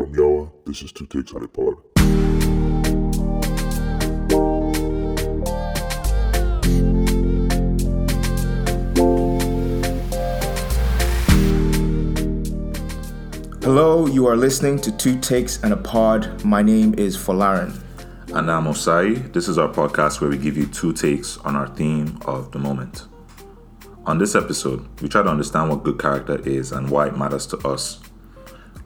From Yawa, this is Two Takes on a Pod. Hello, you are listening to Two Takes and a Pod. My name is Folarin. And I'm Osai. This is our podcast where we give you two takes on our theme of the moment. On this episode, we try to understand what good character is and why it matters to us.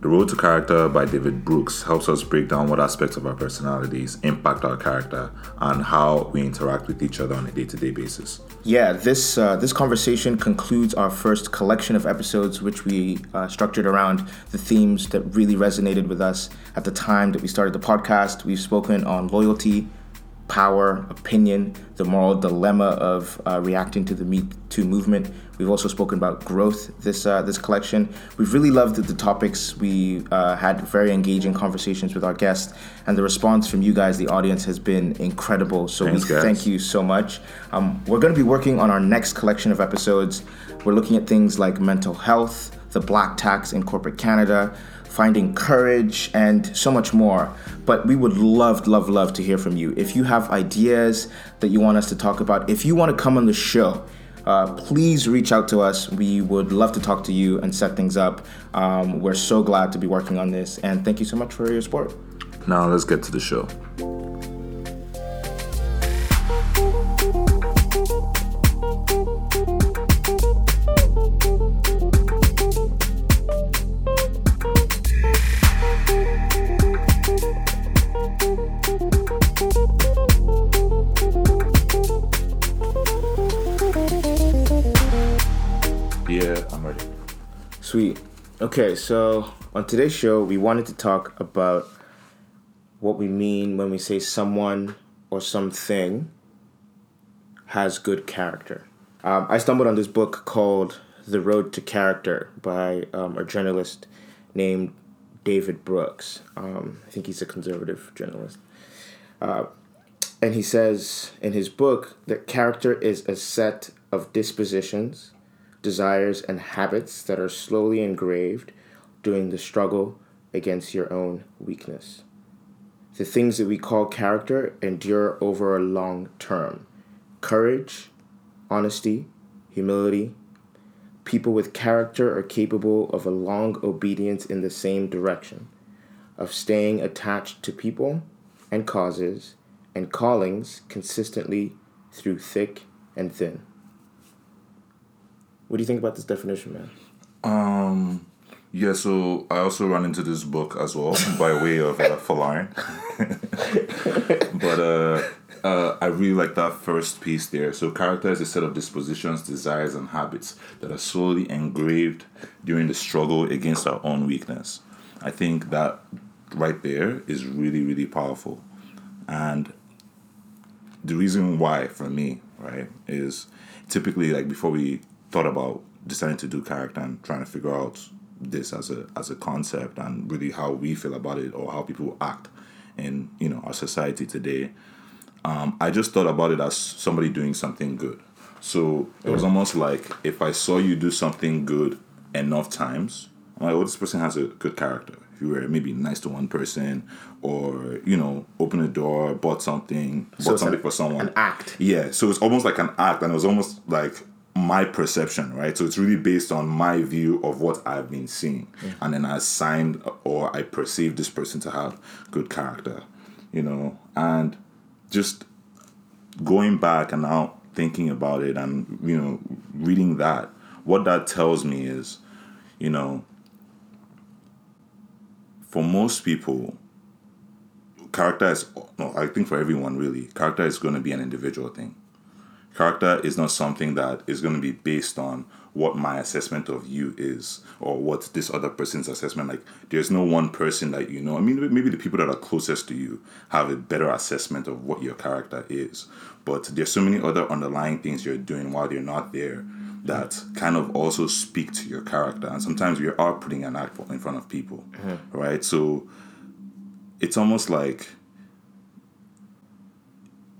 The Road to Character by David Brooks helps us break down what aspects of our personalities impact our character and how we interact with each other on a day-to-day basis. Yeah, this uh, this conversation concludes our first collection of episodes, which we uh, structured around the themes that really resonated with us at the time that we started the podcast. We've spoken on loyalty, power, opinion, the moral dilemma of uh, reacting to the Me Too movement. We've also spoken about growth this uh, this collection. We've really loved the, topics. We uh, had very engaging conversations with our guests, and the response from you guys, the audience, has been incredible. So Thanks, we guys. thank you so much. Um, we're going to be working on our next collection of episodes. We're looking at things like mental health, the black tax in corporate Canada, finding courage, and so much more. But we would love, love, love to hear from you. If you have ideas that you want us to talk about, if you want to come on the show, uh, please reach out to us. We would love to talk to you and set things up. Um, we're so glad to be working on this, and thank you so much for your support. Now let's get to the show. Sweet. Okay, so on today's show, we wanted to talk about what we mean when we say someone or something has good character. Um, I stumbled on this book called The Road to Character by um, a journalist named David Brooks. Um, I think he's a conservative journalist. Uh, and he says in his book that character is a set of dispositions, desires, and habits that are slowly engraved during the struggle against your own weakness. The things that we call character endure over a long term courage, honesty, humility. People with character are capable of a long obedience in the same direction, of staying attached to people and causes and callings consistently through thick and thin. What do you think about this definition, man? Um, yeah, so I also ran into this book as well by way of uh, but uh, uh, I really like that first piece there. So, character is a set of dispositions, desires, and habits that are slowly engraved during the struggle against our own weakness. I think that right there is really, really powerful. And the reason why, for me, right, is typically like before we thought about deciding to do character and trying to figure out this as a as a concept and really how we feel about it or how people act in you know our society today. Um, i just thought about it as somebody doing something good. So it was almost like if i saw you do something good enough times i'm like oh this person has a good character. If you were maybe nice to one person or you know open a door bought something So bought something an- for someone. an act. yeah, so it's almost like an act, and it was almost like my perception, right? So it's really based on my view of what I've been seeing, mm. and then I assigned or I perceive this person to have good character, you know, and just going back and now thinking about it and you know reading that, what that tells me is, you know, for most people, character is no, I think for everyone really, character is going to be an individual thing. Character is not something that is going to be based on what my assessment of you is or what this other person's assessment like there's no one person that you know. I mean maybe the people that are closest to you have a better assessment of what your character is but there's so many other underlying things you're doing while you're not there that kind of also speak to your character and sometimes we are putting an act in front of people mm-hmm. right? So it's almost like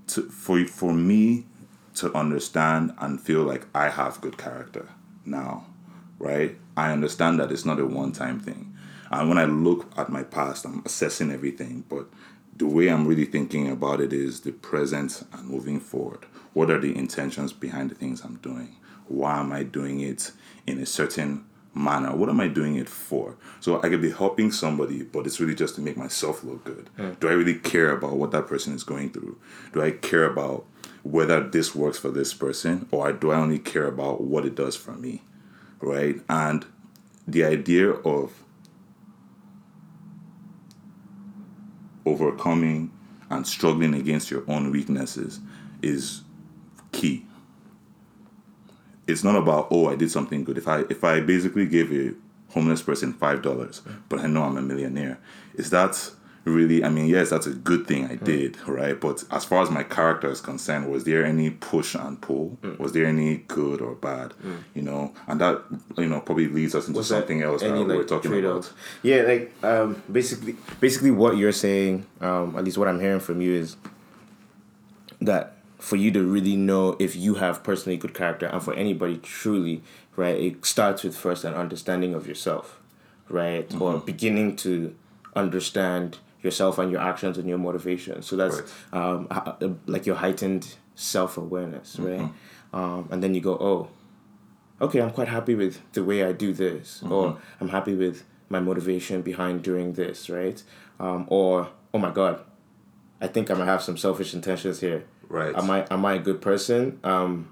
to, for for me to understand and feel like I have good character now, right? I understand that it's not a one time thing. And when I look at my past, I'm assessing everything. But the way I'm really thinking about it is the present and moving forward. What are the intentions behind the things I'm doing? Why am I doing it in a certain manner? What am I doing it for? So I could be helping somebody, but it's really just to make myself look good. Do I really care about what that person is going through? Do I care about whether this works for this person, or do I only care about what it does for me? Right? And the idea of overcoming and struggling against your own weaknesses is key. It's not about oh I did something good. If I if I basically gave a homeless person five dollars, but I know I'm a millionaire, is that really I mean yes that's a good thing I did right? But as far as my character is concerned was there any push and pull? Was there any good or bad you know? And that you know probably leads us into Was something else that any, we we're talking trade-offs? about Yeah, like um, basically, basically what you're saying, um, at least what I'm hearing from you is that for you to really know if you have personally good character, and for anybody truly, right, it starts with first an understanding of yourself, right, or Mm-hmm. beginning to understand yourself and your actions and your motivation. So that's um, uh, like your heightened self awareness, right, Mm-hmm. um, and then you go, oh okay, I'm quite happy with the way I do this, or I'm happy with my motivation behind doing this, right? Um, or oh my god, I think I might have some selfish intentions here. Right. Am I am I a good person? Um,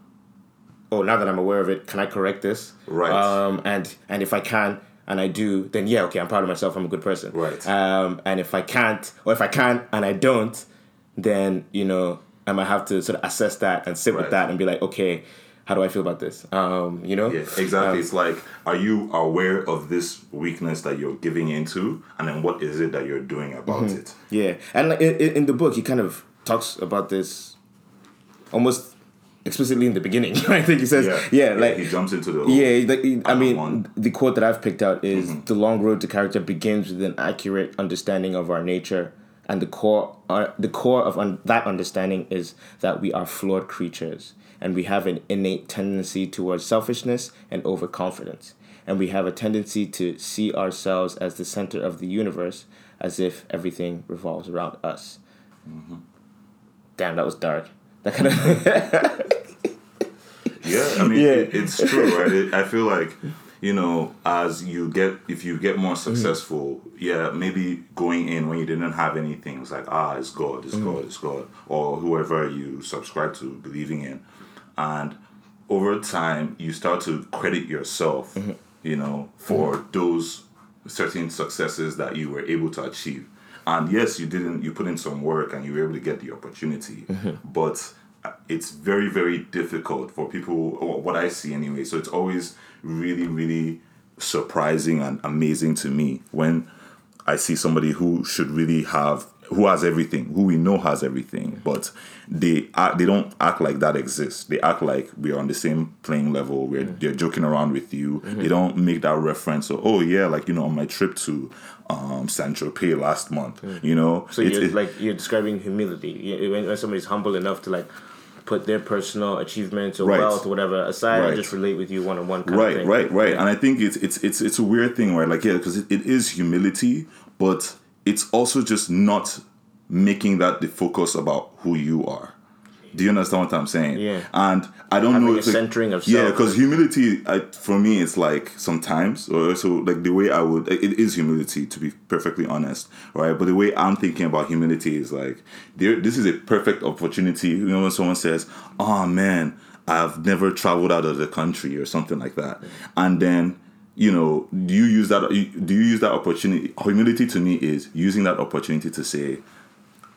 oh, now that I'm aware of it, can I correct this? Right. Um, and and if I can and I do, then yeah, okay, I'm proud of myself. I'm a good person. Right. Um, and if I can't, or if I can and I don't, then you know I might have to sort of assess that and sit Right. with that and be like, okay, how do I feel about this? Um, you know. Yeah, exactly. it's like, are you aware of this weakness that you're giving into, and then what is it that you're doing about Mm-hmm. it? Yeah, and like in, in the book, he kind of talks about this almost explicitly in the beginning. I think he says, yeah, like he jumps into the yeah, like, I mean, one. the quote that I've picked out is the long road to character begins with an accurate understanding of our nature, and the core, uh, the core of un- that understanding is that we are flawed creatures, and we have an innate tendency towards selfishness and overconfidence, and we have a tendency to see ourselves as the center of the universe, as if everything revolves around us. Damn, that was dark. That kind of Yeah, I mean, Yeah. it, it's true, right? It, I feel like, you know, as you get, if you get more mm-hmm. successful, yeah, maybe going in when you didn't have anything, it's like, ah, it's God, it's God, mm-hmm. it's God, or whoever you subscribe to, believing in. And over time, you start to credit yourself, mm-hmm. you know, for those certain successes that you were able to achieve. And yes, you didn't, you put in some work and you were able to get the opportunity, but uh, it's very, very difficult for people, or what I see anyway. So it's always really, really surprising and amazing to me when I see somebody who should really have who has everything, who we know has everything, but they act, they don't act like that exists. They act like we are on the same playing level. Where mm. they're joking around with you. Mm-hmm. They don't make that reference. So, oh yeah, like you know, on my trip to um, Tropez last month, mm. you know, So it's- you're it- like you're describing humility. When, when somebody's humble enough to like put their personal achievements or Right. wealth or whatever aside Right. and just relate with you one on one. right thing. right right and i think it's it's it's it's a weird thing right like yeah because it, it is humility but it's also just not making that the focus about who you are. Do you understand what i'm saying? Yeah. and i don't Having know if it- centering of yeah because humility I, for me it's like sometimes or also like the way i would it is humility to be perfectly honest right? But the way i'm thinking about humility is like there this is a perfect opportunity you know when someone says oh man i've never traveled out of the country or something like that. And then you know do you use that do you use that opportunity humility to me is using that opportunity to say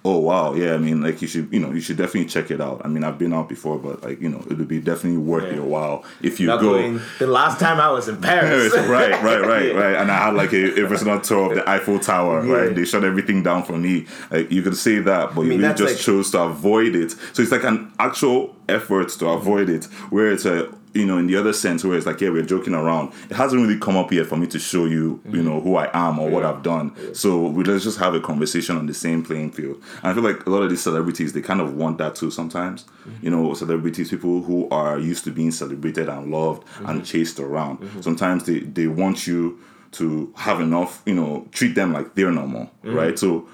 oh wow yeah i mean like you should you know you should definitely check it out i mean i've been out before but like you know it would be definitely worth Yeah. your while if you Not go going- the last time I was in Paris. Paris, right, right, right, Yeah. right. And I had like a, a personal tour of the Eiffel Tower, Yeah. right? They shut everything down for me. Like you could say that, but mean, you really just like- chose to avoid it. So it's like an actual effort to avoid it, where it's a you know in the other sense where it's like yeah we're joking around. It hasn't really come up yet for me to show you you know who I am or what I've done. So we let's just have a conversation on the same playing field. And I feel like a lot of these celebrities they kind of want that too sometimes. Mm-hmm. You know, celebrities, people who are used to being celebrated and loved and mm-hmm. chased around. Mm-hmm. Sometimes they they want you to have enough, you know, treat them like they're normal, right? So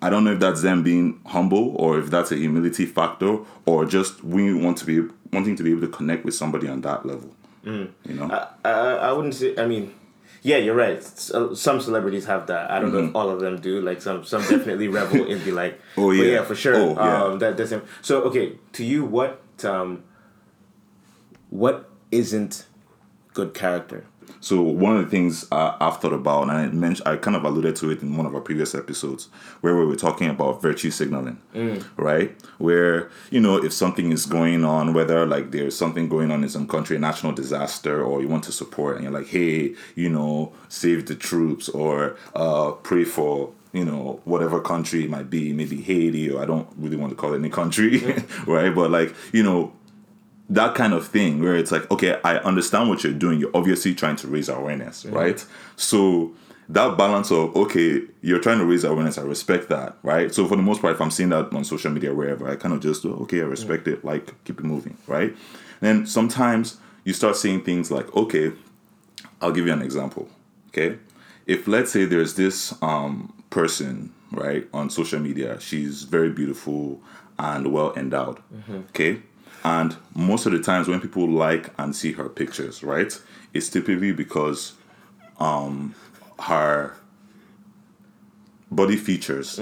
I don't know if that's them being humble or if that's a humility factor or just we want to be wanting to be able to connect with somebody on that level. You know, I, I wouldn't say. I mean, yeah, you're right. Uh, Some celebrities have that. I don't know if all of them do. Like some, some definitely revel in be like. Mm-hmm. Oh, yeah. yeah, for sure. Oh, yeah. Um, that doesn't. So okay, to you, what um, what isn't good character? So one of the things uh, I've thought about, and I mentioned, I kind of alluded to it in one of our previous episodes, where we were talking about virtue signaling, right? Where you know if something is going on, whether like there's something going on in some country, a national disaster, or you want to support, and you're like, hey, you know, save the troops, or uh, pray for you know whatever country it might be, maybe Haiti, or I don't really want to call it any country, right? But like you know that kind of thing where it's like, okay, I understand what you're doing. You're obviously trying to raise awareness, right? So that balance of okay, you're trying to raise awareness, I respect that, right? So for the most part, if I'm seeing that on social media, wherever, I kind of just okay, I respect it, like keep it moving, right? Then sometimes you start seeing things like, okay, I'll give you an example, okay? If let's say there's this um, person, right, on social media, she's very beautiful and well endowed, okay? And most of the times when people like and see her pictures, right, it's typically because um, her body features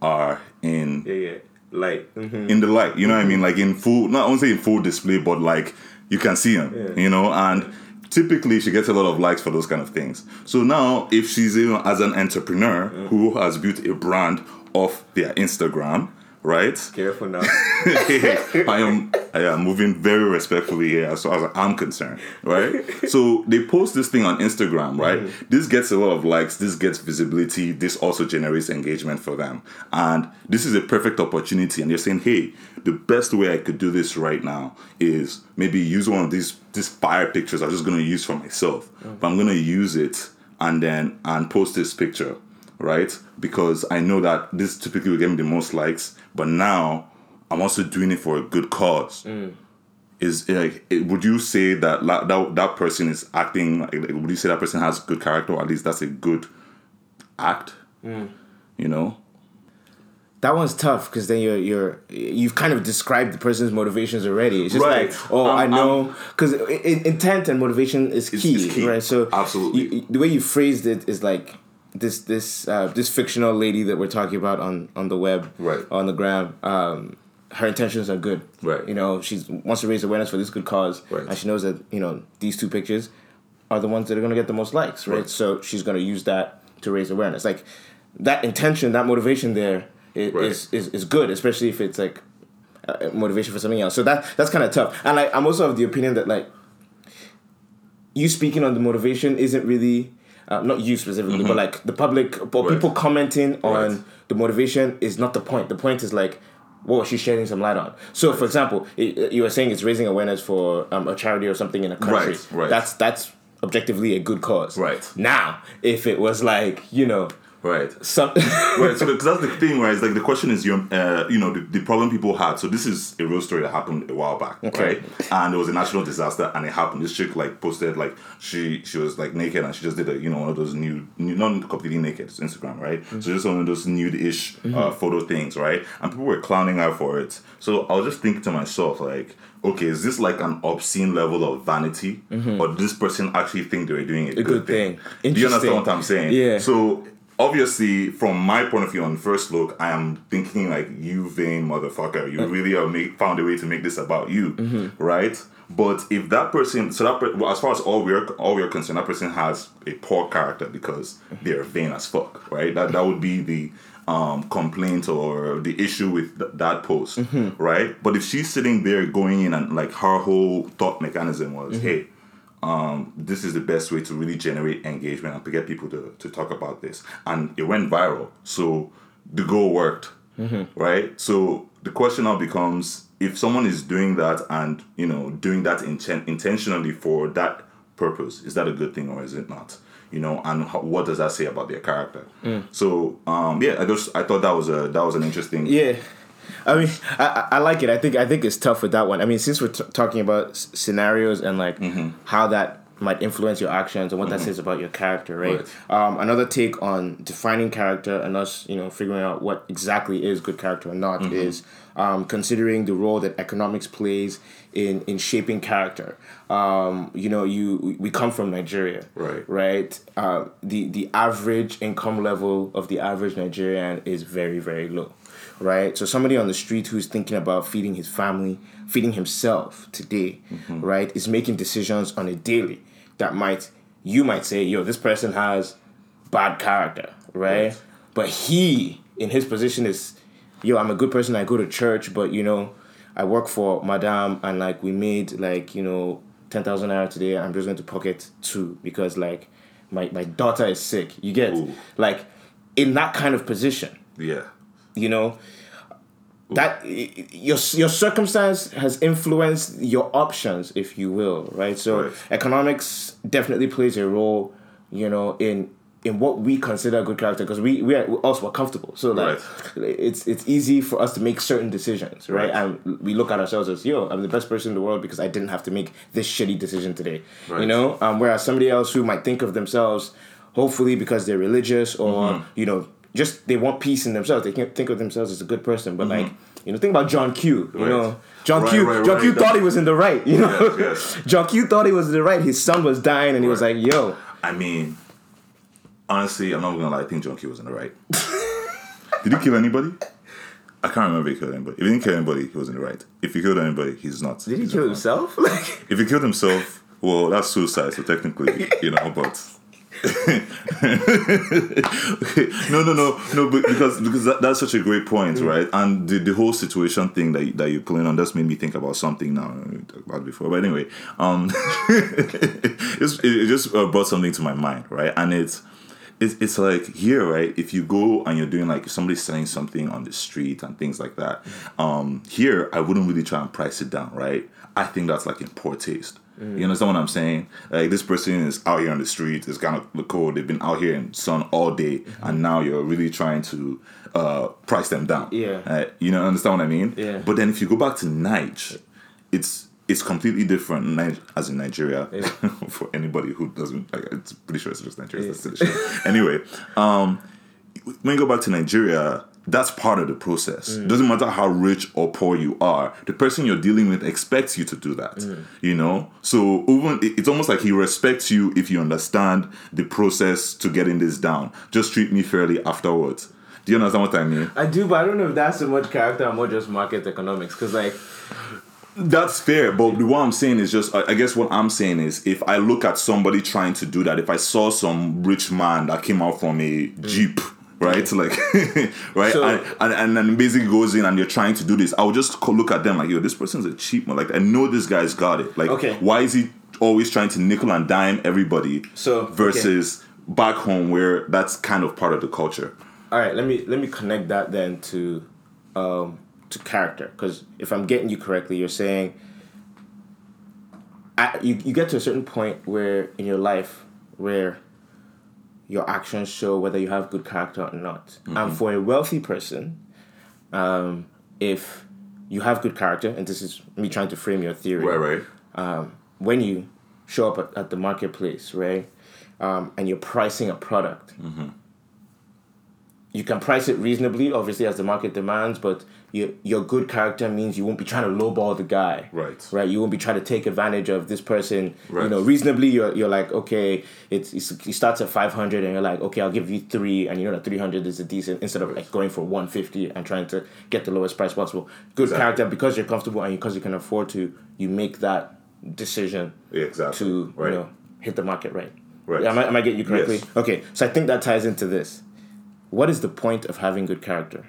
are in Yeah, yeah. Like, mhm. in the light. You know what I mean? Like in full, not only in full display, but like you can see them. Yeah. You know, and typically she gets a lot of likes for those kind of things. So now, if she's you know, as an entrepreneur who has built a brand off their Instagram, right? careful now. I am I am moving very respectfully here as far as I'm concerned, right? so they post this thing on Instagram, right? Mm-hmm. This gets a lot of likes, this gets visibility, this also generates engagement for them. And this is a perfect opportunity. And they're saying, hey, the best way I could do this right now is maybe use one of these these fire pictures I'm just gonna use for myself. Mm. But I'm gonna use it and then and post this picture right? Because I know that this typically will get me the most likes, but now I'm also doing it for a good cause. Is like, it- would you say that la- that that person is acting? Like, like, would you say that person has good character, or at least that's a good act? You know, that one's tough because then you're you're you've kind of described the person's motivations already. It's just Right. like, oh, Um, I know, because intent and motivation is key, is key. right? So Absolutely. you- you- the way you phrased it is like this this uh, this fictional lady that we're talking about on on the web, Right. on the gram. Um, her intentions are good, Right. You know, she wants to raise awareness for this good cause, Right. and she knows that you know these two pictures are the ones that are going to get the most likes, right? Right. So she's going to use that to raise awareness. Like that intention, that motivation there is Right. is, is, is good, especially if it's like uh, motivation for something else. So that that's kind of tough. And like I'm also of the opinion that like you speaking on the motivation isn't really uh, not you specifically, but like the public or Mm-hmm. Right. people commenting on Right. the motivation is not the point. The point is like what was she shedding some light on? So, for example, it, you were saying it's raising awareness for um, a charity or something in a country. Right, right. That's that's objectively a good cause. Right. Now, if it was like you know right? some right. So because that's the thing, right? It's like the question is, you uh, you know, the, the problem people had. So this is a real story that happened a while back, Okay. right? And it was a national disaster, and it happened. This chick like posted like she she was like naked, and she just did a you know one of those nude, nude not completely naked, it's Instagram, right? So just one of those nude-ish uh, photo things, right? And people were clowning her for it. So I was just thinking to myself, like. Okay, is this like an obscene level of vanity, or did this person actually think they were doing a, good, good thing? thing. Do you understand what I'm saying? Yeah. So obviously, from my point of view, on first look, I am thinking like you vain motherfucker. You really have make, found a way to make this about you, mm-hmm. right? But if that person, so that per- well, as far as all we're all we're concerned, that person has a poor character because they're vain as fuck, right? That that would be the um, complaint or the issue with th- that post, mm-hmm. right? But if she's sitting there going in and like her whole thought mechanism was, mm-hmm. hey, um, this is the best way to really generate engagement and to get people to, to talk about this. And it went viral. So the goal worked, right? So the question now becomes if someone is doing that and, you know, doing that inten- intentionally for that purpose, is that a good thing or is it not? You know, and how, what does that say about their character? So, um, yeah, I just I thought that was a that was an interesting. Yeah, I mean, I, I like it. I think I think it's tough with that one. I mean, since we're t- talking about s- scenarios and like Mm-hmm. how that might influence your actions and what that says about your character, right? Right. Um, another take on defining character and us, you know, figuring out what exactly is good character or not Mm-hmm. is um, considering the role that economics plays in in shaping character. Um, you know, you we come from Nigeria, Right. Right. Uh, the the average income level of the average Nigerian is very very low, right? So somebody on the street who's thinking about feeding his family, feeding himself today, Mm-hmm. right, is making decisions on a daily that might you might say, yo, this person has bad character, right? Right. But he, in his position, is, yo, I'm a good person. I go to church, but you know, I work for Madame, and like we made like you know ten thousand naira today. I'm just going to pocket two because like my my daughter is sick. You get Ooh. like in that kind of position, Yeah. You know. That your your circumstance has influenced your options, if you will, right? So Right. economics definitely plays a role, you know, in in what we consider good character because we we are also are comfortable. So like it's it's easy for us to make certain decisions, right? Right. And we look at ourselves as yo, I'm the best person in the world because I didn't have to make this shitty decision today. You know, um, whereas somebody else who might think of themselves, hopefully because they're religious or Mm-hmm. you know just they want peace in themselves. They can't think of themselves as a good person, but like Mm-hmm. you know, think about John Q. You Right. know, John Right, Q. right, John. Q. thought he was in the right. You know, Yes, yes. John Q. thought he was in the right. His son was dying, and he was like, "Yo, I mean, honestly, I'm not gonna lie. I think John Q. was in the right. Did he kill anybody? I can't remember if he killed anybody. If he didn't kill anybody, he was in the right. If he killed anybody, he's not. did he kill himself?" Like, If he killed himself, well, that's suicide. So technically, you know, but no, no, no, no. But because because that, that's such a great point, right? And the, the whole situation thing that that you're pulling on just made me think about something now we talked about before. But anyway, um, it, it just uh, brought something to my mind, right? And it's. It's, it's like here, right? If you go and you're doing like if somebody's selling something on the street and things like that, um, here I wouldn't really try and price it down, right? I think that's like in poor taste. You understand what I'm saying? Like this person is out here on the street, it's kind of the code. They've been out here in sun all day, and now you're really trying to uh, price them down. Yeah. Uh, you know, understand what I mean? Yeah. But then if you go back to Nige, it's it's completely different as in Nigeria. for anybody who doesn't, like, it's pretty sure it's just Nigeria. Shit. anyway, um, when you go back to Nigeria, that's part of the process. Mm. Doesn't matter how rich or poor you are, the person you're dealing with expects you to do that. Mm. You know, so even it's almost like he respects you if you understand the process to getting this down. Just treat me fairly afterwards. Do you understand what I mean? I do, but I don't know if that's so much character or more just market economics. Because like, That's fair, but what I'm saying is just, I I guess what I'm saying is, if I look at somebody trying to do that, if I saw some rich man that came out from a jeep, right, like, right, So- and, and and then basically goes in and you're trying to do this, I would just look at them like, yo, this person's a cheap man. Like, I know this guy's got it. Like, Okay. why is he always trying to nickel and dime everybody? So, okay. versus back home where that's kind of part of the culture. all right, let me let me connect that then to, um, to character. Because if I'm getting you correctly, you're saying, you you get to a certain point where in your life where your actions show whether you have good character or not. Mm-hmm. And for a wealthy person, um, if you have good character, and this is me trying to frame your theory, right. um, when you show up at, at the marketplace, right, um, and you're pricing a product, you can price it reasonably, obviously, as the market demands, but your, your good character means you won't be trying to lowball the guy. Right. Right. You won't be trying to take advantage of this person. Right. You know, reasonably, you're, you're like, okay, it's, it's it starts at 500 and you're like, okay, I'll give you three, and you know that 300 is a decent, instead of like going for 150 and trying to get the lowest price possible. Good Exactly. character, because you're comfortable and because you can afford to, you make that decision Yeah, exactly. to right. you know hit the market right. Right. Am I, am I getting you correctly? Yes. Okay, so I think that ties into this. What is the point of having good character?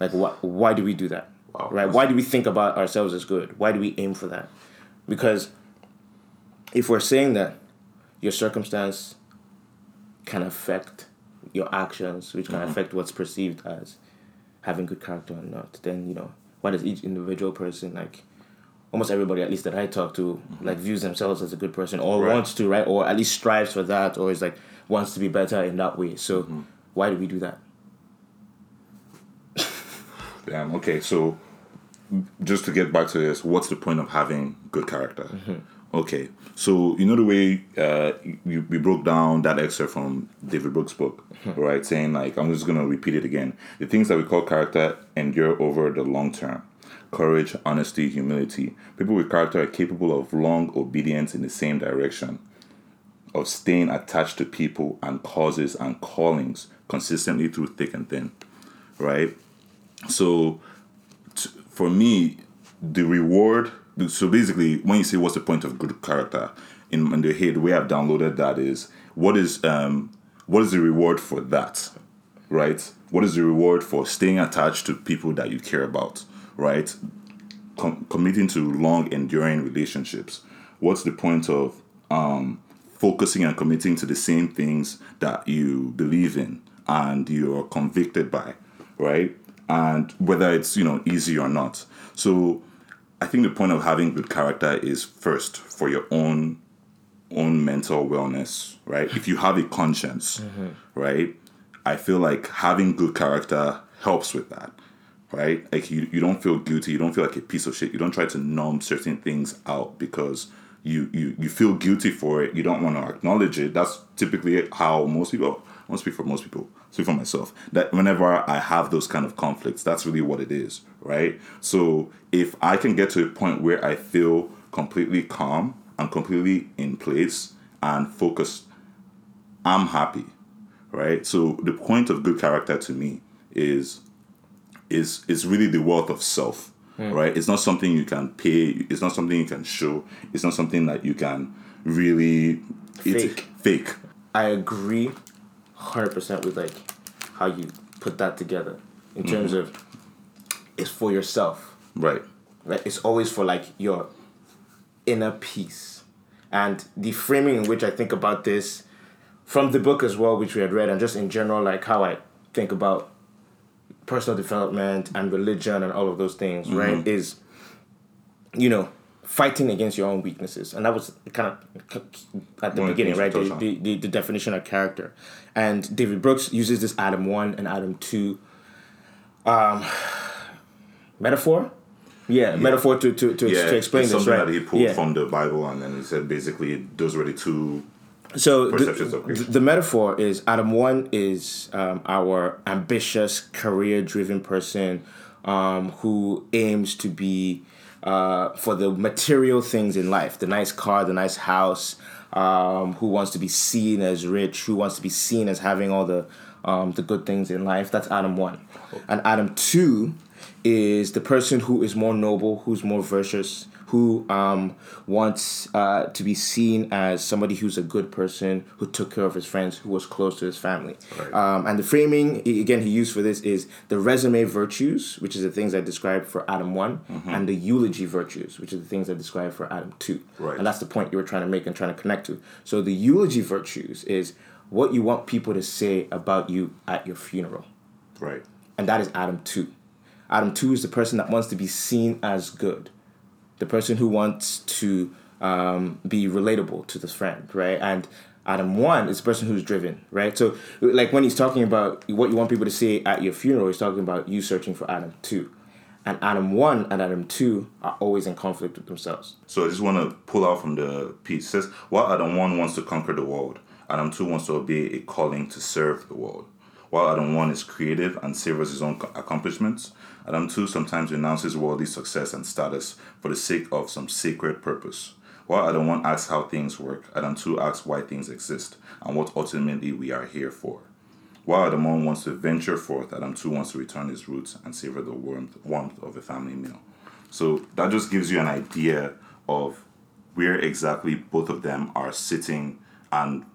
Like, wh- why do we do that? Wow. Right? Why do we think about ourselves as good? Why do we aim for that? Because if we're saying that your circumstance can affect your actions, which can mm-hmm. affect what's perceived as having good character or not, then you know why does each individual person like almost everybody at least that I talk to mm-hmm. like views themselves as a good person or Right. wants to right or at least strives for that or is like wants to be better in that way. So mm-hmm. why do we do that? Damn. Okay, so just to get back to this, what's the point of having good character? Mm-hmm. Okay, so you know the way uh, we, we broke down that excerpt from David Brooks' book, mm-hmm. right? Saying like, I'm just gonna repeat it again. The things that we call character endure over the long term. Courage, honesty, humility. People with character are capable of long obedience in the same direction, of staying attached to people and causes and callings consistently through thick and thin, right? So, t- for me, the reward. So basically, when you say what's the point of good character, in, in the head, the way I've downloaded that is what is um what is the reward for that, right? What is the reward for staying attached to people that you care about, right? Com- committing to long enduring relationships. What's the point of um focusing and committing to the same things that you believe in and you're convicted by, right? And whether it's you know easy or not. So I think the point of having good character is first for your own own mental wellness, right? If you have a conscience, mm-hmm. right? I feel like having good character helps with that, right? Like you, you don't feel guilty, you don't feel like a piece of shit. You don't try to numb certain things out because you you you feel guilty for it. You don't want to acknowledge it. That's typically how most people. I won't speak for most people. Speak for myself. That whenever I have those kind of conflicts, that's really what it is, right? So if I can get to a point where I feel completely calm and completely in place and focused, I'm happy, right? So the point of good character to me is is is really the wealth of self, hmm. right? It's not something you can pay. It's not something you can show. It's not something that you can really it's- Fake. Fake. I agree, hundred percent with like how you put that together in mm-hmm. terms of it's for yourself, Right. right? It's always for like your inner peace, and the framing in which I think about this from the book as well, which we had read, and just in general, like how I think about personal development and religion and all of those things, right? Mm-hmm. Is you know fighting against your own weaknesses, and that was kind of at the One beginning, right? The, the, the, the definition of character, and David Brooks uses this Adam one and Adam two um, metaphor. Yeah, metaphor to to, to, Yeah. to explain this, something right? that he pulled yeah. from the Bible, and then he said basically those were the two. So the, the metaphor is Adam one is um, our ambitious, career-driven person um, who aims to be uh, for the material things in life, the nice car, the nice house, um, who wants to be seen as rich, who wants to be seen as having all the um, the good things in life. That's Adam one, and Adam two is the person who is more noble, who's more virtuous, who um, wants uh, to be seen as somebody who's a good person, who took care of his friends, who was close to his family. Right. Um, and the framing, again, he used for this is the resume virtues, which is the things I described for Adam one, and the eulogy virtues, which are the things I described for Adam two. Right. And that's the point you were trying to make and trying to connect to. So the eulogy virtues is what you want people to say about you at your funeral Right. and that is Adam 2. Adam 2 is the person that wants to be seen as good, the person who wants to um, be relatable to this friend, right? And Adam 1 is the person who's driven, right? So, like when he's talking about what you want people to say at your funeral, he's talking about you searching for Adam 2. And Adam 1 and Adam 2 are always in conflict with themselves. So I just want to pull out from the piece. It says, while Adam 1 wants to conquer the world, Adam 2 wants to obey a calling to serve the world. While Adam 1 is creative and savors his own accomplishments, Adam 2 sometimes renounces worldly success and status for the sake of some sacred purpose. While Adam 1 asks how things work, Adam 2 asks why things exist and what ultimately we are here for. While Adam 1 wants to venture forth, Adam 2 wants to return his roots and savor the warmth, warmth of a family meal. So that just gives you an idea of where exactly both of them are sitting and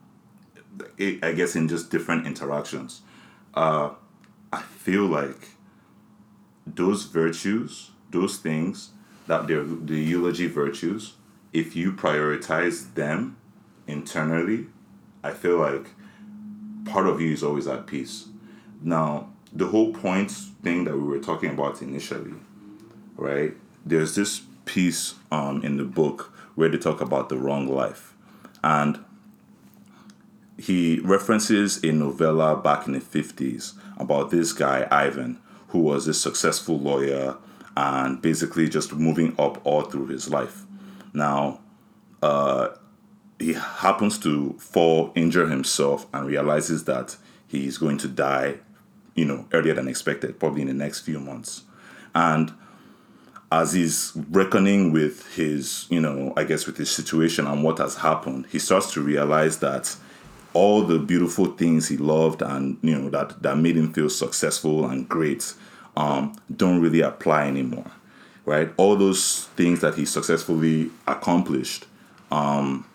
I I guess in just different interactions. Uh, I feel like those virtues, those things that they're the eulogy virtues, if you prioritize them internally, I feel like part of you is always at peace. Now, the whole point thing that we were talking about initially, right? There's this piece um, in the book where they talk about the wrong life. And he references a novella back in the 50s about this guy, Ivan, who was a successful lawyer and basically just moving up all through his life. Now, uh, he happens to fall, injure himself, and realizes that he's going to die, you know, earlier than expected, probably in the next few months. And as he's reckoning with his, you know, I guess with his situation and what has happened, he starts to realize that all the beautiful things he loved and you know that that made him feel successful and great um, don't really apply anymore, right? All those things that he successfully accomplished um,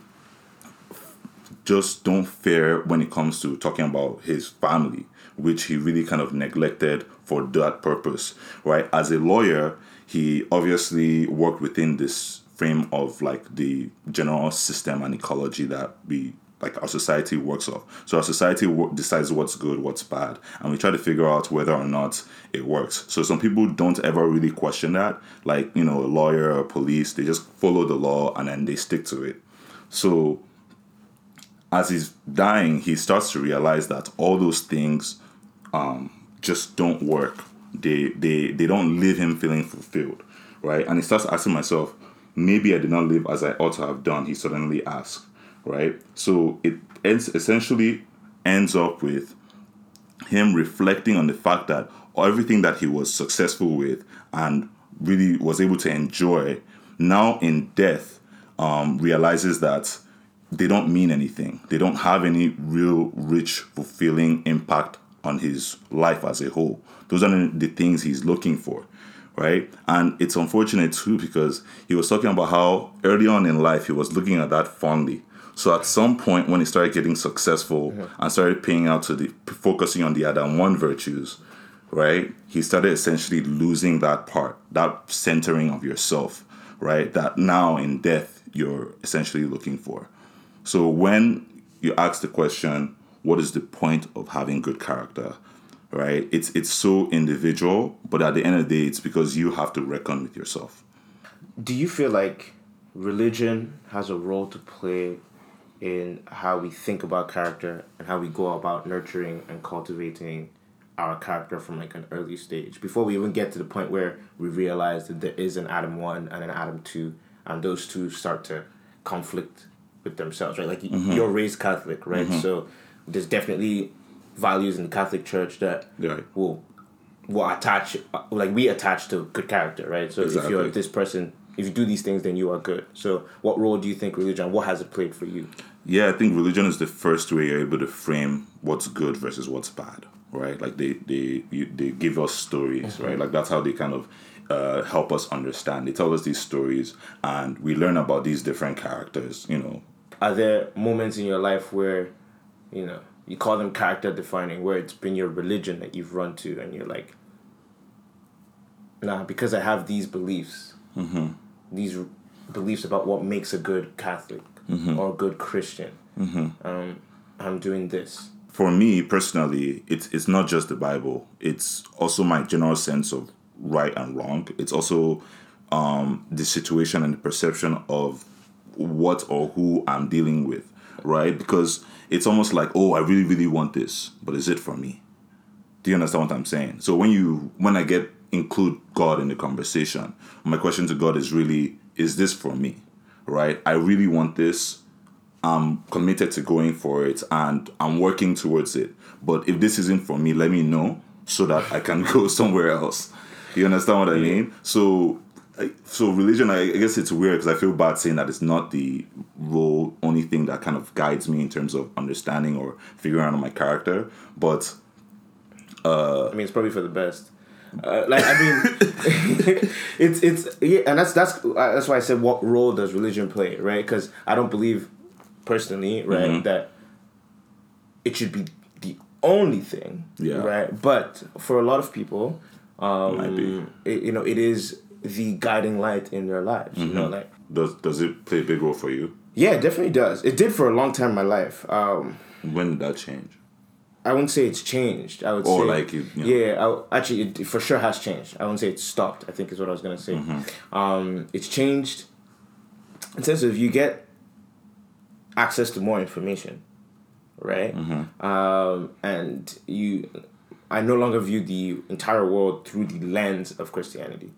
just don't fare when it comes to talking about his family, which he really kind of neglected for that purpose, right? As a lawyer, he obviously worked within this frame of like the general system and ecology that we like our society works off. So our society w- decides what's good, what's bad, and we try to figure out whether or not it works. So some people don't ever really question that. Like you know, a lawyer or police, they just follow the law and then they stick to it. So as he's dying, he starts to realize that all those things um, just don't work. They they they don't leave him feeling fulfilled, right? And he starts asking myself, maybe I did not live as I ought to have done. He suddenly asks, right? So it ends essentially ends up with him reflecting on the fact that everything that he was successful with and really was able to enjoy now in death um, realizes that they don't mean anything. They don't have any real, rich, fulfilling impact on his life as a whole. Those are the things he's looking for, right? And it's unfortunate too because he was talking about how early on in life he was looking at that fondly. So at some point when he started getting successful mm-hmm. and started paying out to the focusing on the Adam one virtues, right? He started essentially losing that part, that centering of yourself, right? That now in death you're essentially looking for. So when you ask the question, what is the point of having good character? Right? It's it's so individual, but at the end of the day, it's because you have to reckon with yourself. Do you feel like religion has a role to play in how we think about character and how we go about nurturing and cultivating our character from like an early stage before we even get to the point where we realize that there is an Adam 1 and an Adam 2 and those two start to conflict with themselves, right? Like mm-hmm. you're raised Catholic, right? Mm-hmm. So there's definitely values in the Catholic Church that right. will will attach, like we attach to good character, right? So exactly. if you're this person, if you do these things, then you are good. So what role do you think religion? What has it played for you? Yeah, I think religion is the first way you're able to frame what's good versus what's bad, right? Like they they you, they give us stories, mm-hmm. right? Like that's how they kind of uh, help us understand. They tell us these stories, and we learn about these different characters. You know, are there moments in your life where, you know, you call them character defining, where it's been your religion that you've run to, and you're like, nah, because I have these beliefs, mm-hmm. these beliefs about what makes a good Catholic mm-hmm. or a good Christian. Mm-hmm. Um, I'm doing this. For me personally, it's it's not just the Bible. It's also my general sense of right and wrong. It's also um, the situation and the perception of what or who I'm dealing with, right? Because it's almost like, oh, I really, really want this, but is it for me? Do you understand what I'm saying? So when you when I get include God in the conversation, my question to God is really, is this for me? Right? I really want this. I'm committed to going for it and I'm working towards it. But if this isn't for me, let me know so that I can go somewhere else. You understand what I mean? So, so religion, I guess it's weird because I feel bad saying that it's not the role, only thing that kind of guides me in terms of understanding or figuring out my character. But, uh, I mean, it's probably for the best. Uh, like I mean, it's it's yeah, and that's that's uh, that's why I said what role does religion play, right? Because I don't believe personally, right, mm-hmm. that it should be the only thing, yeah, right. But for a lot of people, um. It, you know, it is the guiding light in their lives. Mm-hmm. You know, mm-hmm. like does does it play a big role for you? Yeah, it definitely does. It did for a long time in my life. Um, when did that change? I wouldn't say it's changed. I would or say like you, you know. yeah. I, actually, it for sure has changed. I wouldn't say it's stopped. I think is what I was gonna say. Mm-hmm. Um, it's changed in terms of you get access to more information, right? Mm-hmm. Um, and you I no longer view the entire world through the lens of Christianity,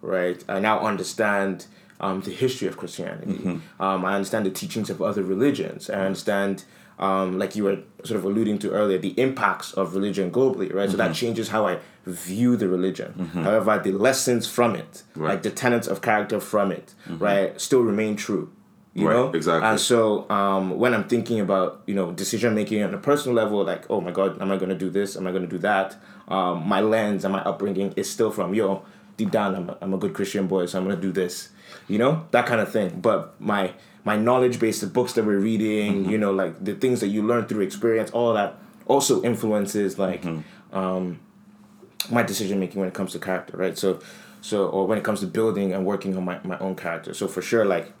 right? I now understand um, the history of Christianity. Um, I understand the teachings of other religions. I understand, um, like you were sort of alluding to earlier, the impacts of religion globally, right? So that changes how I view the religion. However, the lessons from it, Right. like the tenets of character from it, right, still remain true. You Right, know exactly. And so um, when I'm thinking about you know decision making on a personal level, like oh my god, am I going to do this? Am I going to do that? Um, my lens and my upbringing is still from yo deep down. I'm a, I'm a good Christian boy, so I'm going to do this. You know that kind of thing. But my my knowledge base, the books that we're reading, Mm-hmm. you know, like the things that you learn through experience, all that also influences like Mm-hmm. um, my decision making when it comes to character, right? So so or when it comes to building and working on my, my own character. So for sure, like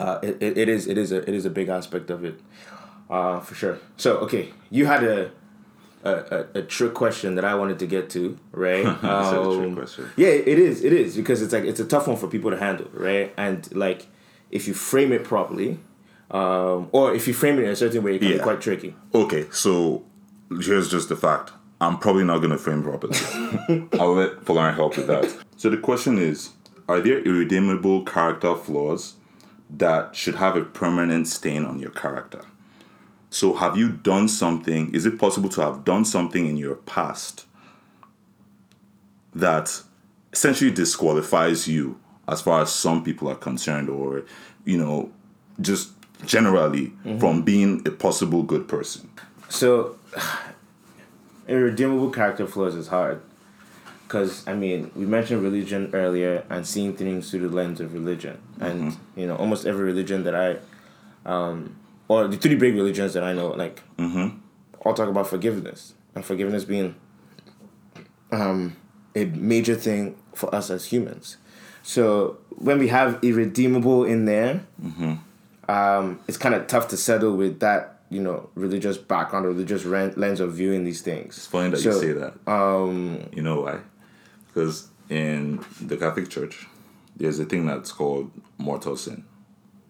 uh, it, it, it is it is a it is a big aspect of it, uh, for sure. So okay, you had a a, a, a trick question that I wanted to get to, right? said a trick Um, question. Yeah, it is. It is because it's like it's a tough one for people to handle, right? And like if you frame it properly, um, or if you frame it in a certain way, it can be quite tricky. Okay, so here's just the fact. I'm probably not going to frame properly. I'll let Polar help with that. So the question is Are there irredeemable character flaws that should have a permanent stain on your character? So, have you done something? Is it possible to have done something in your past that essentially disqualifies you as far as some people are concerned, or, you know, just generally from being a possible good person? So, irredeemable character flaws is hard. Because, I mean, we mentioned religion earlier and seeing things through the lens of religion. And, you know, almost every religion that I, um, or the three big religions that I know, like, all talk about forgiveness. And forgiveness being um, a major thing for us as humans. So, when we have irredeemable in there, um, it's kind of tough to settle with that you know religious background or religious lens of viewing these things. It's funny that So, you say that. Um, You know why? Because in the Catholic Church, there's a thing that's called mortal sin,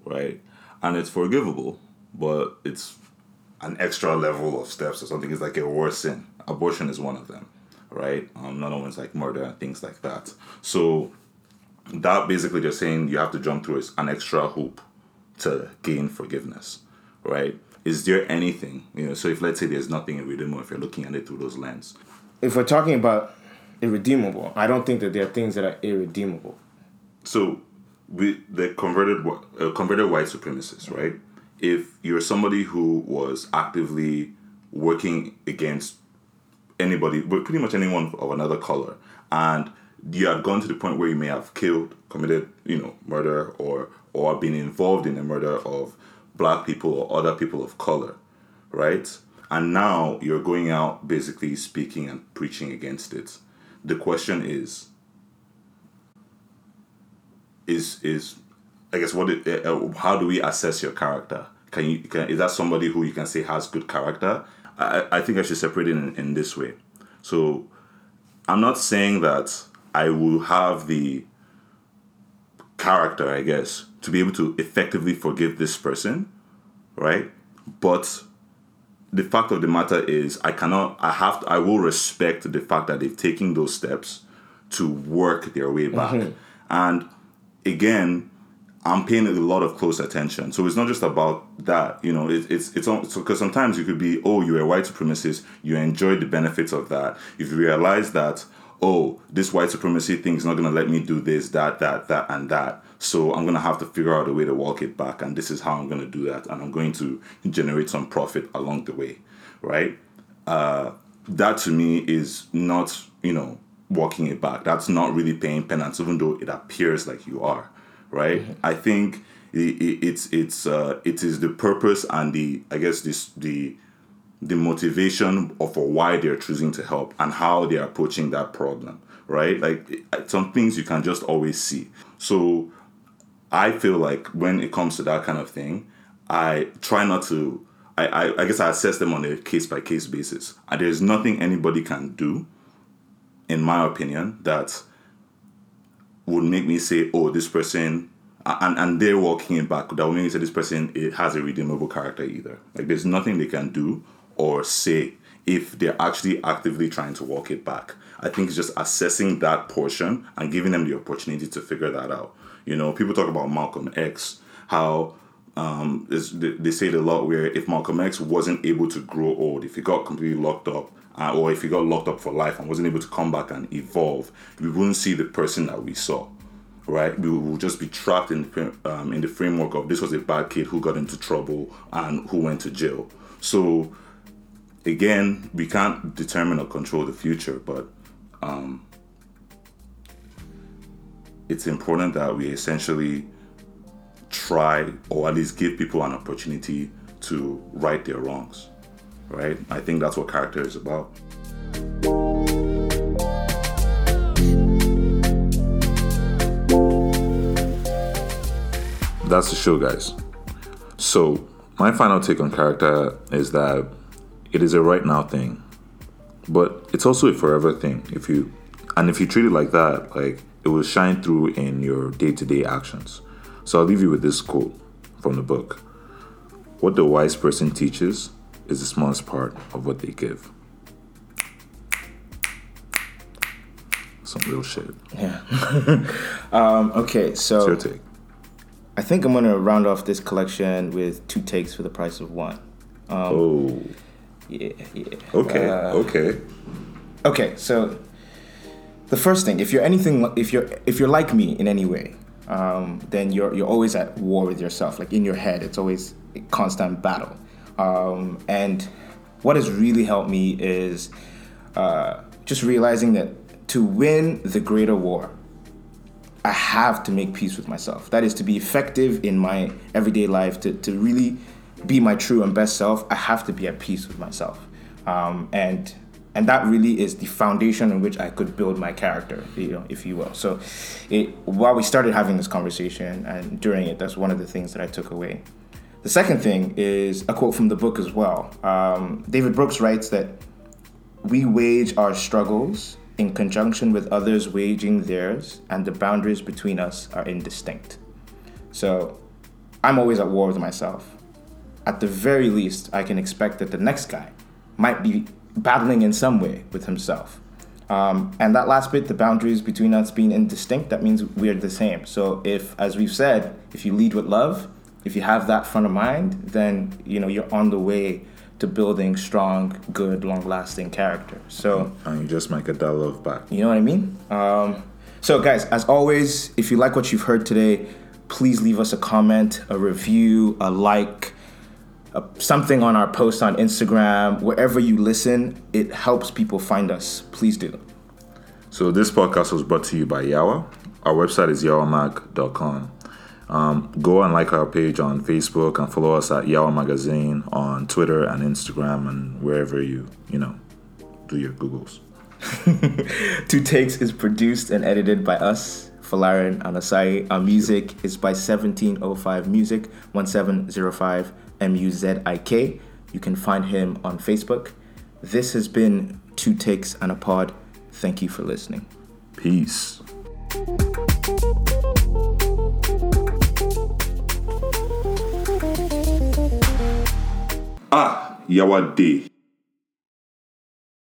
right? And it's forgivable, but it's an extra level of steps or something. It's like a worse sin. Abortion is one of them, right? Um, another one's like murder and things like that. So that basically they're saying you have to jump through an extra hoop to gain forgiveness, right? Is there anything, you know, so if let's say there's nothing irredeemable, if you're looking at it through those lens, if we're talking about irredeemable, I don't think that there are things that are irredeemable. So, with the converted uh, converted white supremacists, right? If you're somebody who was actively working against anybody, but pretty much anyone of another color, and you had gone to the point where you may have killed, committed, you know, murder, or or been involved in the murder of black people or other people of color, right? And now you're going out basically speaking and preaching against it. The question is, is is I guess what it, uh, uh, how do we assess your character? Can you can is that somebody who you can say has good character? I I think I should separate it in, in this way. So I'm not saying that I will have the character, I guess, to be able to effectively forgive this person, right? But the fact of the matter is I cannot I have to, I will respect the fact that they've taken those steps to work their way back. And again, I'm paying a lot of close attention. So it's not just about that, you know. It, it's it's because so, sometimes you could be, oh, you're a white supremacist, you enjoy the benefits of that. If you realize that, oh, this white supremacy thing is not gonna let me do this, that, that, that, and that. So I'm gonna have to figure out a way to walk it back, and this is how I'm gonna do that, and I'm going to generate some profit along the way, right? Uh, that to me is not, you know, walking it back. That's not really paying penance, even though it appears like you are, right? I think it, it, it's it's uh, it is the purpose and the I guess this the the motivation of why they're choosing to help and how they're approaching that problem, right? Like some things you can just always see. So I feel like when it comes to that kind of thing, I try not to. I, I, I guess I assess them on a case by case basis. And there's nothing anybody can do, in my opinion, that would make me say, "Oh, this person," and and they're walking it back. That would make me say this person it has a redeemable character either. Like there's nothing they can do or say if they're actually actively trying to walk it back. I think it's just assessing that portion and giving them the opportunity to figure that out. You know, people talk about Malcolm X, how um, they say it a lot where if Malcolm X wasn't able to grow old, if he got completely locked up, uh, or if he got locked up for life and wasn't able to come back and evolve, we wouldn't see the person that we saw. Right, we will just be trapped in the, um, in the framework of this was a bad kid who got into trouble and who went to jail. So, again, we can't determine or control the future, but um, it's important that we essentially try or at least give people an opportunity to right their wrongs right? I think that's what character is about. That's the show guys. So my final take on character is that it is a right now thing but it's also a forever thing. If you and if you treat it like that like it will shine through in your day-to-day actions so I'll leave you with this quote from the book What the wise person teaches is the smallest part of what they give. Some real shit. Yeah. um, okay, so. What's your take? I think I'm going to round off this collection with two takes for the price of one. Um, oh. Yeah, yeah. Okay, uh, okay. Okay, so the first thing, if you're anything, if you're if you're like me in any way, um, then you're you're always at war with yourself. Like in your head, it's always a constant battle. Um, and what has really helped me is uh, just realizing that to win the greater war, I have to make peace with myself. That is to be effective in my everyday life, to, to really be my true and best self, I have to be at peace with myself. Um, and and that really is the foundation on which I could build my character, you know, if you will. So, it, while we started having this conversation and during it, that's one of the things that I took away. The second thing is a quote from the book as well. Um, David Brooks writes that we wage our struggles in conjunction with others waging theirs, and the boundaries between us are indistinct. So, I'm always at war with myself. At the very least, I can expect that the next guy might be battling in some way with himself. Um, and that last bit, the boundaries between us being indistinct, that means we're the same. So if, as we've said, if you lead with love, if you have that front of mind, then you know you're on the way to building strong, good, long-lasting character. So and you just make a that love back. You know what I mean? Um, so guys, as always, if you like what you've heard today, please leave us a comment, a review, a like something on our post on Instagram, wherever you listen, it helps people find us. Please do. So this podcast was brought to you by Yawa. Our website is yawamag.com. Um, go and like our page on Facebook and follow us at Yawa Magazine on Twitter and Instagram and wherever you, you know, do your Googles. Two Takes is produced and edited by us, Falarin and Asai. Our music is by 1705 Music, 1705 M U Z I K. You can find him on Facebook. This has been Two Takes and a Pod. Thank you for listening. Peace. Ah, Yawade.